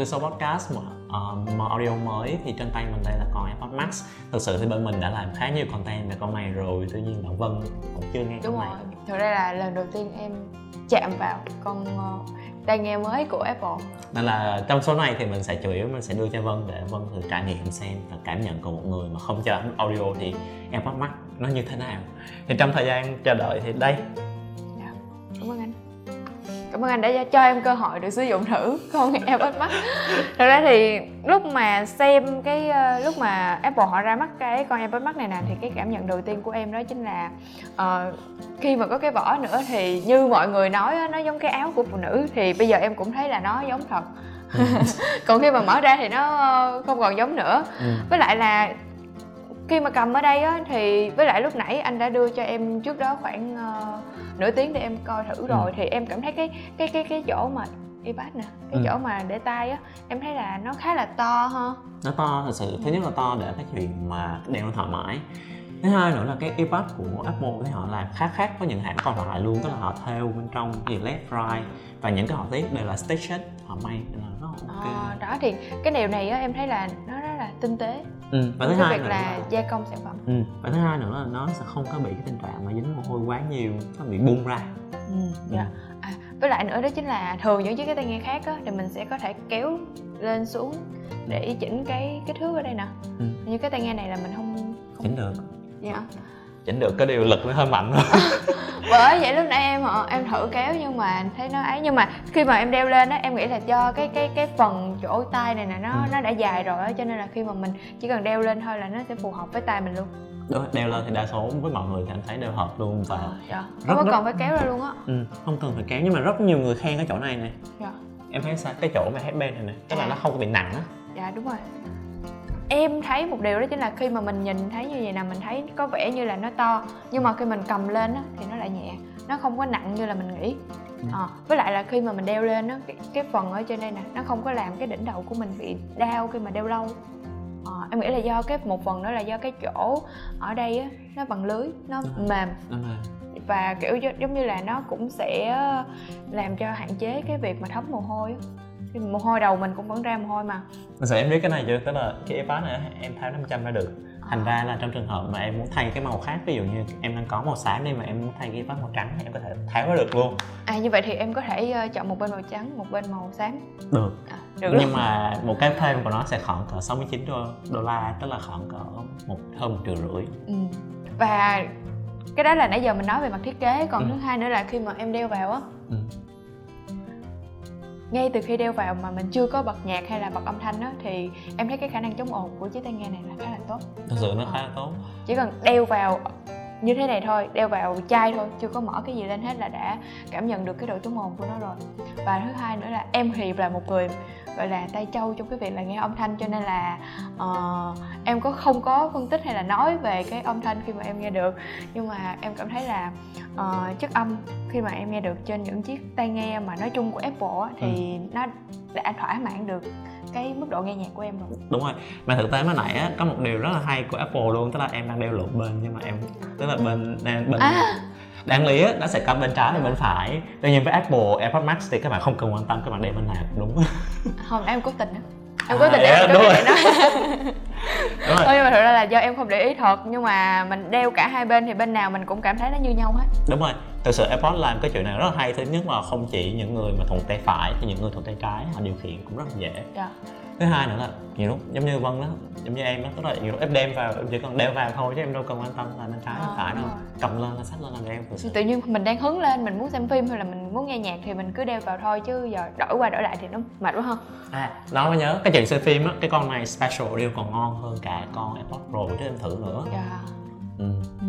cứ số podcast mà, uh, audio mới thì trên tay mình đây là con AirPods Max. Thực sự thì bên mình đã làm khá nhiều content về con này rồi tuy nhiên bạn Vân cũng chưa nghe đúng con rồi. Này thực ra là lần đầu tiên em chạm vào con uh, tai nghe mới của Apple. Nên là trong số này thì mình sẽ chủ yếu mình sẽ đưa cho Vân để Vân thử trải nghiệm xem và cảm nhận của một người mà không chơi audio thì AirPods Max nó như thế nào. Thì trong thời gian chờ đợi thì đây. Cảm ơn anh cảm ơn anh đã cho em cơ hội được sử dụng thử con AirPods Max thực ra thì lúc mà xem cái ờ, lúc mà Apple họ ra mắt cái con AirPods Max này nè thì cái cảm nhận đầu tiên của em đó chính là uh, khi mà có cái vỏ nữa thì như mọi người nói nó giống cái áo của phụ nữ thì bây giờ em cũng thấy là nó giống thật ừ. còn khi mà mở ra thì nó không còn giống nữa ừ. với lại là khi mà cầm ở đây á thì với lại lúc nãy anh đã đưa cho em trước đó khoảng uh, nửa tiếng để em coi thử rồi ừ. thì em cảm thấy cái cái cái cái chỗ mà iPad nè cái ừ. chỗ mà để tay á em thấy là nó khá là to ha nó to thật sự thứ nhất là to để cái chuyện mà đeo nó thoải mái thứ hai nữa là cái iPad của Apple thì họ làm khác khác với những hãng còn lại luôn tức là họ theo bên trong gì left right và những cái họa tiết đều là stitched họ may nên là nó ok à, đó thì cái điều này á em thấy là nó rất tinh tế ừ. và thứ hai việc là, là gia công sản phẩm ừ. và thứ hai nữa là nó sẽ không có bị cái tình trạng mà dính mồ hôi quá nhiều nó bị bung ra ừ. Yeah. Ừ. Dạ. À, với lại nữa đó chính là thường những chiếc cái tai nghe khác á thì mình sẽ có thể kéo lên xuống để chỉnh cái kích thước ở đây nè ừ. như cái tai nghe này là mình không, không... chỉnh được dạ chỉnh được cái điều lực nó hơi mạnh bởi vậy lúc nãy em em thử kéo nhưng mà thấy nó ấy nhưng mà khi mà em đeo lên á em nghĩ là do cái cái cái phần chỗ tay này nè nó ừ. nó đã dài rồi á cho nên là khi mà mình chỉ cần đeo lên thôi là nó sẽ phù hợp với tay mình luôn Đúng, đeo lên thì đa số với mọi người thì anh thấy đều hợp luôn và ờ, dạ. rất, không có cần phải kéo ra luôn á ừ, không cần phải kéo nhưng mà rất nhiều người khen cái chỗ này nè dạ. em thấy sao cái chỗ mà headband này nè tức là à. nó không có bị nặng á dạ đúng rồi em thấy một điều đó chính là khi mà mình nhìn thấy như vậy nè mình thấy có vẻ như là nó to nhưng mà khi mình cầm lên á thì nó lại nhẹ nó không có nặng như là mình nghĩ. À, với lại là khi mà mình đeo lên á cái, cái phần ở trên đây nè nó không có làm cái đỉnh đầu của mình bị đau khi mà đeo lâu. À, em nghĩ là do cái một phần đó là do cái chỗ ở đây á nó bằng lưới nó mềm. và kiểu giống như là nó cũng sẽ làm cho hạn chế cái việc mà thấm mồ hôi á thì mồ hôi đầu mình cũng vẫn ra mồ hôi mà Thật sự em biết cái này chưa? Tức là cái iPad này em tháo 500 ra được Thành ra là trong trường hợp mà em muốn thay cái màu khác Ví dụ như em đang có màu xám đi mà em muốn thay cái iPad màu trắng thì em có thể tháo ra được luôn À như vậy thì em có thể ờ, chọn một bên màu trắng, một bên màu xám Được, à, được Nhưng luôn. mà một cái thêm của nó sẽ khoảng cỡ 69 đô, đô la Tức là khoảng cỡ một hơn một triệu rưỡi ừ. Và cái đó là nãy giờ mình nói về mặt thiết kế Còn ừ. thứ hai nữa là khi mà em đeo vào á ừ ngay từ khi đeo vào mà mình chưa có bật nhạc hay là bật âm thanh á thì em thấy cái khả năng chống ồn của chiếc tai nghe này là khá là tốt. Thật sự nó khá là tốt. Chỉ cần đeo vào như thế này thôi đeo vào chai thôi chưa có mở cái gì lên hết là đã cảm nhận được cái độ chống ồn của nó rồi. Và thứ hai nữa là em thì là một người gọi là tay trâu trong cái việc là nghe âm thanh cho nên là uh, em có không có phân tích hay là nói về cái âm thanh khi mà em nghe được. Nhưng mà em cảm thấy là uh, chất âm khi mà em nghe được trên những chiếc tai nghe mà nói chung của Apple thì ừ. nó đã thỏa mãn được cái mức độ nghe nhạc của em rồi. Đúng rồi. Mà thực tế mới nãy á có một điều rất là hay của Apple luôn tức là em đang đeo lộn bên nhưng mà em tức là bên đang bên à. đáng lý á nó sẽ có bên trái và bên phải tuy nhiên với Apple AirPods Max thì các bạn không cần quan tâm các bạn đeo bên nào cũng đúng không em cố tình á em cố tình à, đeo đúng rồi. đó đúng rồi. Thôi nhưng mà thực ra là do em không để ý thật nhưng mà mình đeo cả hai bên thì bên nào mình cũng cảm thấy nó như nhau hết đúng rồi thực sự AirPods làm cái chuyện này rất là hay thứ nhất là không chỉ những người mà thuận tay phải thì những người thuận tay trái họ điều khiển cũng rất là dễ yeah. Thứ hai nữa là nhiều lúc giống như vân đó giống như em đó tức là nhiều lúc em đem vào em chỉ cần đeo vào thôi chứ em đâu cần quan tâm là bên trái à, phải đâu cầm lên là sách lên là em thực tự nhiên mình đang hứng lên mình muốn xem phim hay là mình muốn nghe nhạc thì mình cứ đeo vào thôi chứ giờ đổi qua đổi lại thì nó mệt quá không à đó mới nhớ cái chuyện xem phim á cái con này special đeo còn ngon hơn cả con AirPods Pro chứ em thử nữa yeah. Dạ. ừ. ừ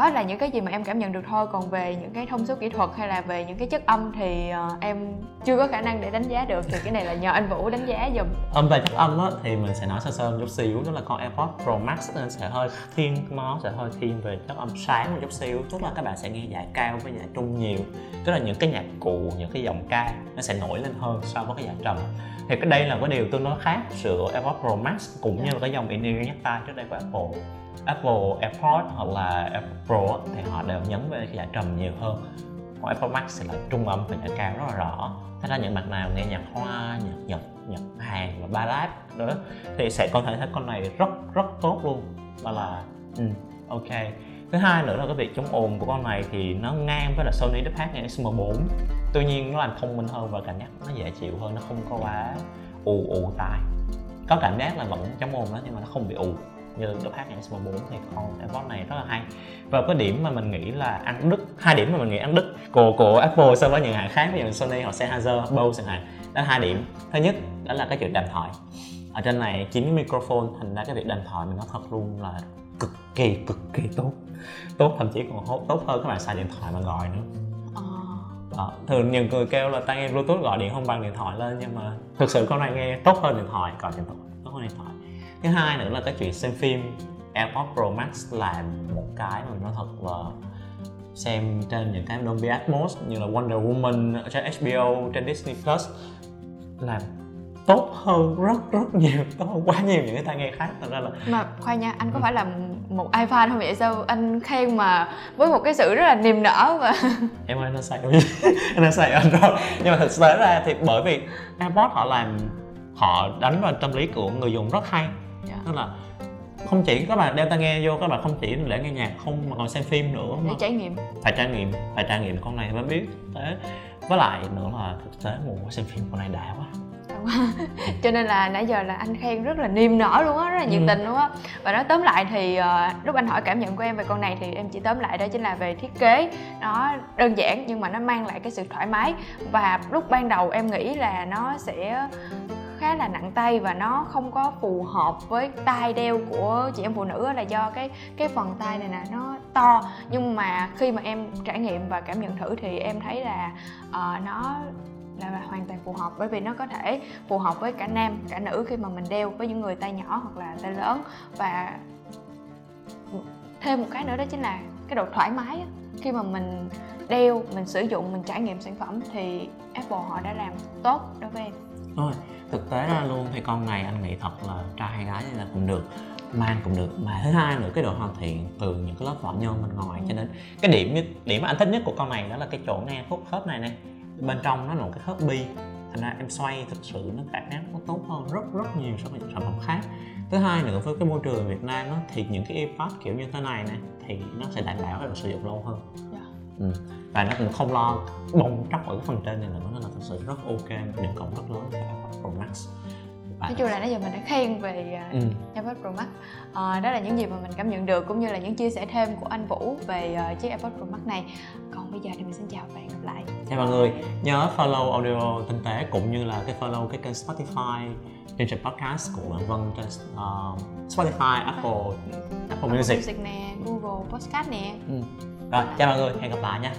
đó là những cái gì mà em cảm nhận được thôi. Còn về những cái thông số kỹ thuật hay là về những cái chất âm thì uh, em chưa có khả năng để đánh giá được. Thì cái này là nhờ anh vũ đánh giá dùm âm về chất âm á thì mình sẽ nói sơ sơ một chút xíu đó là con airpods pro max nên sẽ hơi thiên nó sẽ hơi thiên về chất âm sáng một chút xíu. Tức là các bạn sẽ nghe giải cao với giải trung nhiều. Tức là những cái nhạc cụ những cái giọng ca nó sẽ nổi lên hơn so với cái giải trầm thì cái đây là cái điều tương đối khác giữa AirPods Pro Max cũng như là cái dòng in-ear nhắc tai trước đây của Apple. Apple AirPods hoặc là Apple Pro thì họ đều nhấn về cái giải trầm nhiều hơn. Còn AirPods Max thì lại trung âm và nhạc cao rất là rõ. Thế ra những bạn nào nghe nhạc hoa nhạc nhật nhạc hàn và ballad nữa thì sẽ có thể thấy con này rất rất tốt luôn. Đó là ừ, ok thứ hai nữa là cái việc chống ồn của con này thì nó ngang với là Sony DPH-M4 tuy nhiên nó làm thông minh hơn và cảm giác nó dễ chịu hơn nó không có quá ù ù tai. Có cảm giác là vẫn chống ồn đó nhưng mà nó không bị ù như DPH-M4 thì con AirPods này rất là hay. Và cái điểm mà mình nghĩ là ăn đứt hai điểm mà mình nghĩ ăn đứt của của Apple so với những hãng khác ví dụ Sony hoặc Sennheiser, Bose chẳng hạn đó là hai điểm. Thứ nhất đó là cái chuyện đàm thoại. Ở trên này chín microphone thành ra cái việc đàm thoại mình nó thật luôn là cực kỳ cực kỳ tốt tốt thậm chí còn tốt hơn các bạn xài điện thoại mà gọi nữa Ờ. đó. thường nhiều người kêu là tai nghe bluetooth gọi điện không bằng điện thoại lên nhưng mà thực sự con này nghe tốt hơn điện thoại gọi điện thoại tốt hơn điện thoại thứ hai nữa là cái chuyện xem phim AirPods Pro Max là một cái mà nói thật là xem trên những cái Dolby Atmos như là Wonder Woman trên HBO trên Disney Plus làm tốt hơn rất rất nhiều tốt hơn quá nhiều những cái tai nghe khác. Thành ra là mà khoan nha anh có Ừ. phải là một iFan không vậy sao anh khen mà với một cái sự rất là niềm nở và em ơi nó xài nó xài Android. Nhưng mà thực tế ra thì bởi vì AirPods họ làm họ đánh vào tâm lý của người dùng rất hay. Dạ. tức là không chỉ các bạn đeo tai nghe vô các bạn không chỉ để nghe nhạc không mà còn xem phim nữa để mà trải nghiệm. Phải trải nghiệm phải trải nghiệm con này mới biết. Thế với lại nữa là thực tế mùa xem phim con này đã quá cho nên là nãy giờ là anh khen rất là niềm nở luôn á rất là nhiệt Ừ. tình luôn á. Và nói tóm lại thì ờ, lúc anh hỏi cảm nhận của em về con này thì em chỉ tóm lại đó chính là về thiết kế. Nó đơn giản nhưng mà nó mang lại cái sự thoải mái. Và lúc ban đầu em nghĩ là nó sẽ khá là nặng tay và nó không có phù hợp với tai đeo của chị em phụ nữ là do cái cái phần tai này nè nó to. Nhưng mà khi mà em trải nghiệm và cảm nhận thử thì em thấy là ờ, nó là hoàn toàn phù hợp bởi vì nó có thể phù hợp với cả nam cả nữ khi mà mình đeo với những người tay nhỏ hoặc là tay lớn. Và thêm một cái nữa đó chính là cái độ thoải mái khi mà mình đeo mình sử dụng mình trải nghiệm sản phẩm thì Apple họ đã làm tốt đối với em. Thôi, thực tế ra luôn thì con này anh nghĩ thật là trai hay gái thì là cũng được mang cũng được. Mà thứ hai nữa cái độ hoàn thiện từ những cái lớp vỏ nhôm bên ngoài cho nên cái điểm điểm mà anh thích nhất của con này đó là cái chỗ này khúc khớp này này bên trong nó là một cái khớp bi. Thành ra em xoay thực sự nó cảm giác nó tốt hơn rất rất nhiều so với những sản phẩm khác. Thứ hai nữa với cái môi trường Việt Nam á, thì những cái earpod kiểu như thế này nè thì nó sẽ đảm bảo độ sử dụng lâu hơn. Dạ. ừ. và nó cũng không lo bong tróc ở cái phần trên này nữa nên là thực sự rất ok một điểm cộng rất lớn cho AirPods Pro Max. Và- nói chung là nãy giờ mình đã khen về à, ừ. AirPods Pro Max. Ờ, đó là những gì mà mình cảm nhận được cũng như là những chia sẻ thêm của anh Vũ về ờ, chiếc AirPods Pro Max này. Còn bây giờ thì mình xin chào và hẹn gặp lại Chào mọi người, nhớ follow audio tinh tế cũng như là cái follow cái kênh Spotify chương trình podcast của Bạn Vân trên uh, Spotify, Apple, Apple Apple Music. Music nè Google Podcast nè Ừ. Rồi, chào mọi người, hẹn gặp lại nha.